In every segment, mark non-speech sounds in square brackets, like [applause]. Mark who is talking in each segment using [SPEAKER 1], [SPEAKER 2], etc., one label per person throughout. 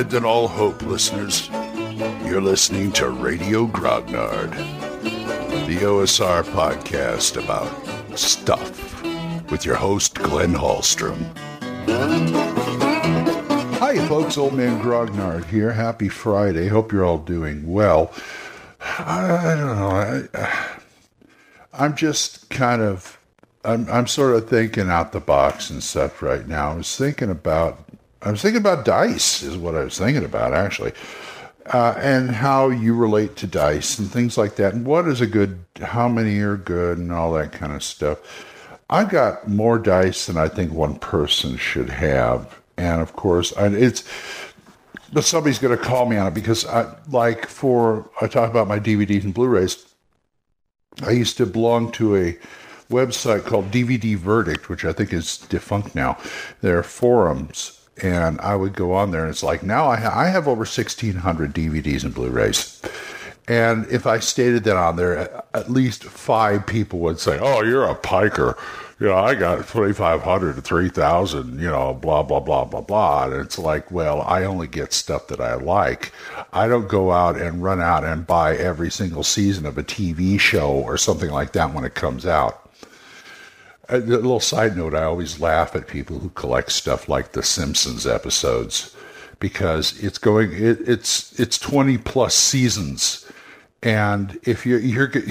[SPEAKER 1] Abandon all hope, listeners. You're listening to Radio Grognard, the OSR podcast about stuff with your host, Glenn Hallstrom. Hi, folks. Old Man Grognard here. Happy Friday. Hope you're all doing well. I, I don't know. I, I'm just kind of, I'm, I'm sort of thinking out the box and stuff right now. I was thinking about, I was thinking about dice, is what I was thinking about actually, uh, and how you relate to dice and things like that, and what is a good, how many are good, and all that kind of stuff. I've got more dice than I think one person should have, and of course, I, it's. But somebody's going to call me on it because, I, like, for I talk about my DVDs and Blu-rays I used to belong to a website called DVD Verdict, which I think is defunct now. There are forums, and I would go on there, and it's like now I, ha- I have over 1,600 DVDs and Blu rays. And if I stated that on there, at least five people would say, Oh, you're a piker you know, I got 2,500 to 3,000, you know, blah, blah, blah, blah, blah. And it's like, well, I only get stuff that I like. I don't go out and run out and buy every single season of a TV show or something like that when it comes out. A little side note, I always laugh at people who collect stuff like the Simpsons episodes because it's going, it, it's, it's 20 plus seasons. And if you're, you're, [laughs]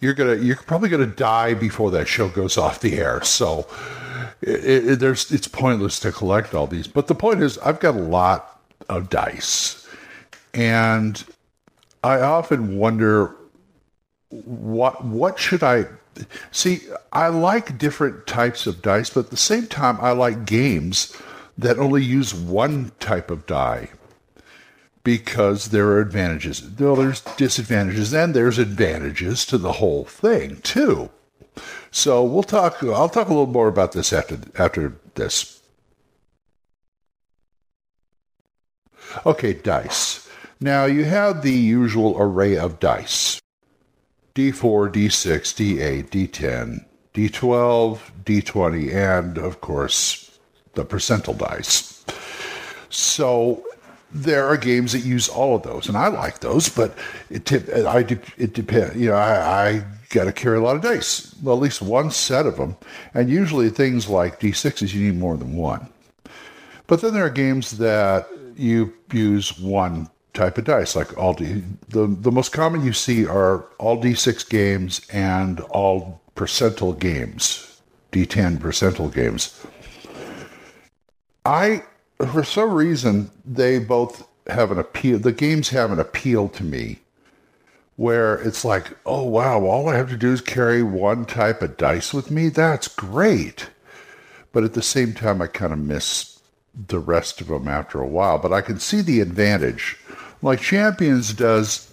[SPEAKER 1] you're gonna you're probably gonna die before that show goes off the air. So it, it, there's it's pointless to collect all these. But the point is, I've got a lot of dice, and I often wonder what what should I see. I like different types of dice, but at the same time, I like games that only use one type of die because there are advantages. Well, there's disadvantages and there's advantages to the whole thing too. So we'll talk. I'll talk a little more about this after after this. Okay, dice. Now you have the usual array of dice: D4, D6, D8, D10, D12, D20, and of course the percentile dice. So there are games that use all of those, and I like those, but it I it depends. You know, I, I got to carry a lot of dice, well, at least one set of them, and usually things like d6s you need more than one. But then there are games that you use one type of dice, like all D. The the most common you see are all d6 games and all percentile games, d10 percentile games. I for some reason, they both have an appeal. The games have an appeal to me where it's like, oh, wow, all I have to do is carry one type of dice with me. That's great. But at the same time, I kind of miss the rest of them after a while. But I can see the advantage. Like Champions does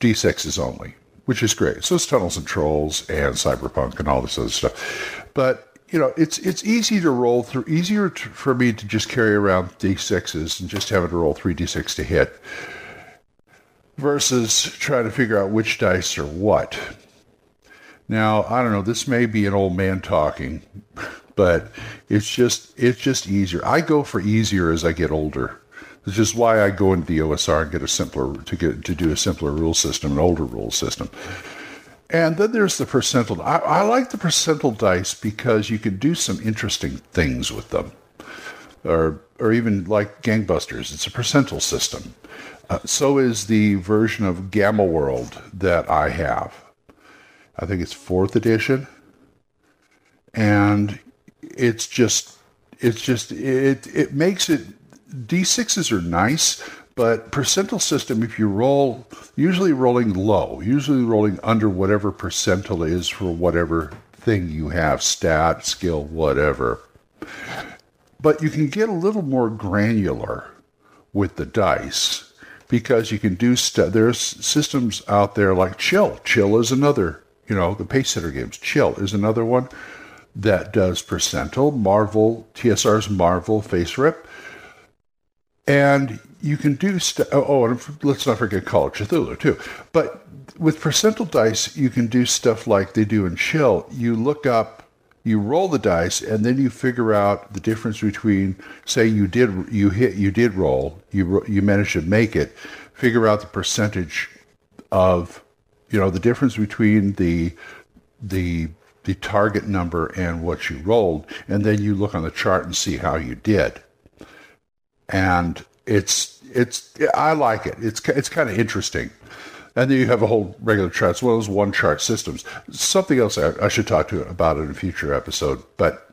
[SPEAKER 1] D6s only, which is great. So it's Tunnels and Trolls and Cyberpunk and all this other stuff. But you know, it's it's easy to roll through. Easier to, for me to just carry around d6s and just having to roll three d6 to hit, versus trying to figure out which dice are what. Now, I don't know. This may be an old man talking, [laughs] but it's just it's just easier. I go for easier as I get older. This is why I go into the OSR and get a simpler to get to do a simpler rule system, an older rule system. And then there's the percentile. I, I, like the percentile dice because you can do some interesting things with them, or or even like gangbusters. It's a percentile system. Uh, so is the version of Gamma World that I have. I think it's fourth edition, and it's just it's just it it makes it D6s are nice, but percentile system, if you roll, usually rolling low, usually rolling under whatever percentile is for whatever thing you have, stat, skill, whatever. But you can get a little more granular with the dice because you can do stuff. There's systems out there like Chill. Chill is another, you know, the Pacesetter games. Chill is another one that does percentile. Marvel, TSR's Marvel FASERIP. And you can do stuff. Oh, oh, and let's not forget Call of Cthulhu too. But with percentile dice, you can do stuff like they do in Chill. You look up you roll the dice and then you figure out the difference between say you did you hit you did roll you you managed to make it figure out the percentage of you know the difference between the the the target number and what you rolled and then you look on the chart and see how you did and it's it's I like it it's it's kind of interesting and then you have a whole regular chart. as well as one chart systems. Something else I, I should talk to you about in a future episode, but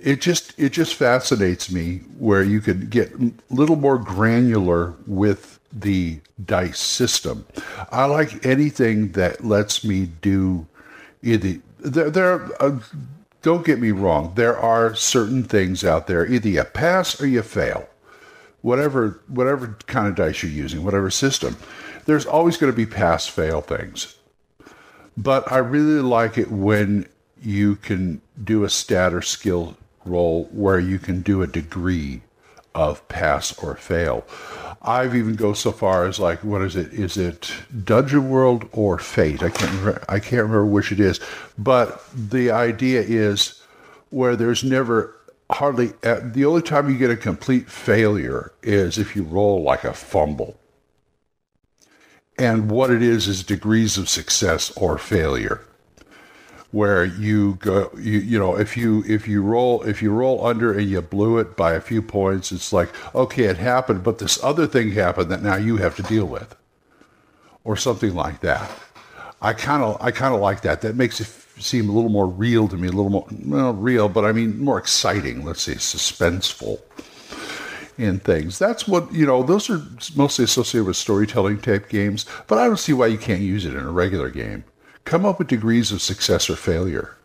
[SPEAKER 1] it just it just fascinates me where you could get a little more granular with the dice system. I like anything that lets me do either there there uh, don't get me wrong, there are certain things out there either you pass or you fail. Whatever whatever kind of dice you're using, whatever system there's always going to be pass fail things. But I really like it when you can do a stat or skill roll where you can do a degree of pass or fail. I've even go so far as like what is it? Is it Dungeon World or Fate? I can't remember, I can't remember which it is. But the idea is where there's never hardly uh, the only time you get a complete failure is if you roll like a fumble and what it is is degrees of success or failure where you go you, you know if you if you roll if you roll under and you blew it by a few points it's like okay it happened but this other thing happened that now you have to deal with or something like that i kind of i kind of like that that makes it seem a little more real to me a little more well real but i mean more exciting let's say suspenseful in things. That's what, you know, those are mostly associated with storytelling type games, but I don't see why you can't use it in a regular game. Come up with degrees of success or failure.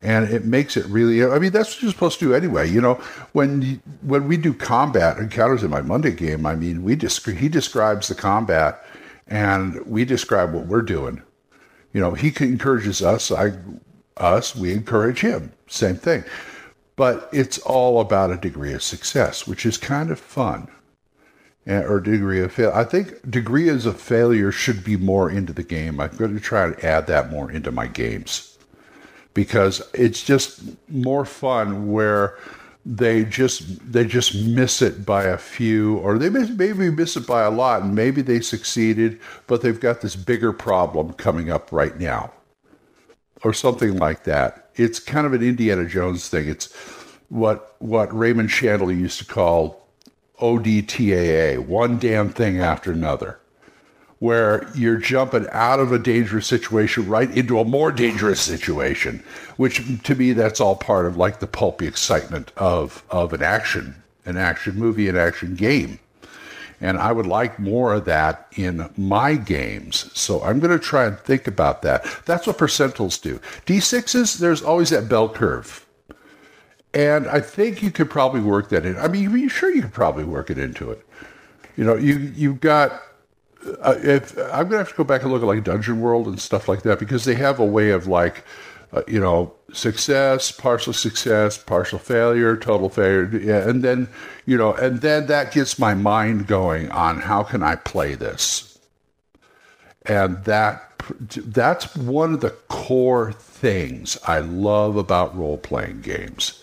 [SPEAKER 1] And it makes it really, I mean, that's what you're supposed to do anyway. You know, when you, when we do combat encounters in my Monday game, I mean, we he describes the combat and we describe what we're doing. You know, he encourages us, I, us, we encourage him. Same thing. But it's all about a degree of success, which is kind of fun. Or degree of fail. I think degrees of failure should be more into the game. I'm going to try to add that more into my games because it's just more fun where they just they just miss it by a few or they maybe miss it by a lot and maybe they succeeded but they've got this bigger problem coming up right now or something like that it's kind of an Indiana Jones thing. It's what what Raymond Chandler used to call ODTAA, one damn thing after another, where you're jumping out of a dangerous situation right into a more dangerous situation, which to me that's all part of like the pulpy excitement of of an action, an action movie, an action game. And I would like more of that in my games. So I'm going to try and think about that. That's what percentiles do. D6s, there's always that bell curve. And I think you could probably work that in. I mean, you sure you could probably work it into it. You know, you you've got. Uh, if I'm gonna have to go back and look at like Dungeon World and stuff like that because they have a way of like uh, you know, success, partial success, partial failure, total failure, yeah, and then you know, and then that gets my mind going on how can I play this, and that that's one of the core things I love about role playing games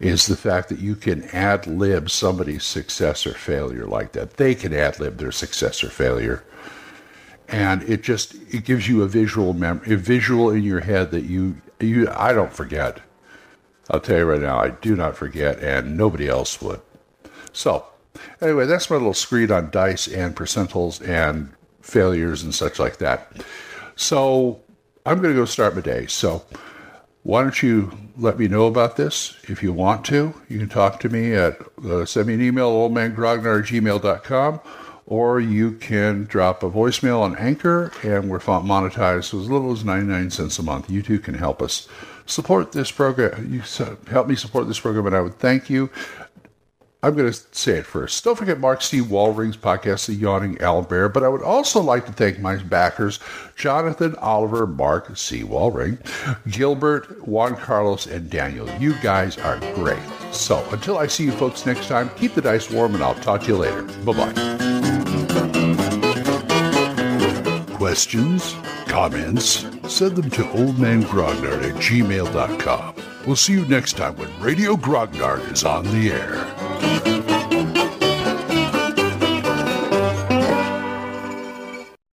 [SPEAKER 1] is the fact that you can ad lib somebody's success or failure like that. They can ad lib their success or failure and it just it gives you a visual mem- a visual in your head that you you I don't forget. I'll tell you right now, I do not forget, and nobody else would. So, anyway, that's my little screed on dice and percentiles and failures and such like that. So, I'm going to go start my day. So, why don't you let me know about this if you want to? You can talk to me at uh, send me an email, oldmangrognard at gmail.com or you can drop a voicemail on Anchor, and we're monetized as little as 99 cents a month. You too can help us support this program. You help me support this program, and I would thank you. I'm going to say it first. Don't forget Mark C. Wallring's podcast, The Yawning Owlbear. But I would also like to thank my backers, Jonathan, Oliver, Mark C. Wallring, Gilbert, Juan Carlos, and Daniel. You guys are great. So until I see you folks next time, keep the dice warm, and I'll talk to you later. Bye-bye questions, comments, send them to oldmangrognard at gmail.com. We'll see you next time when Radio Grognard is on the air. Thank you.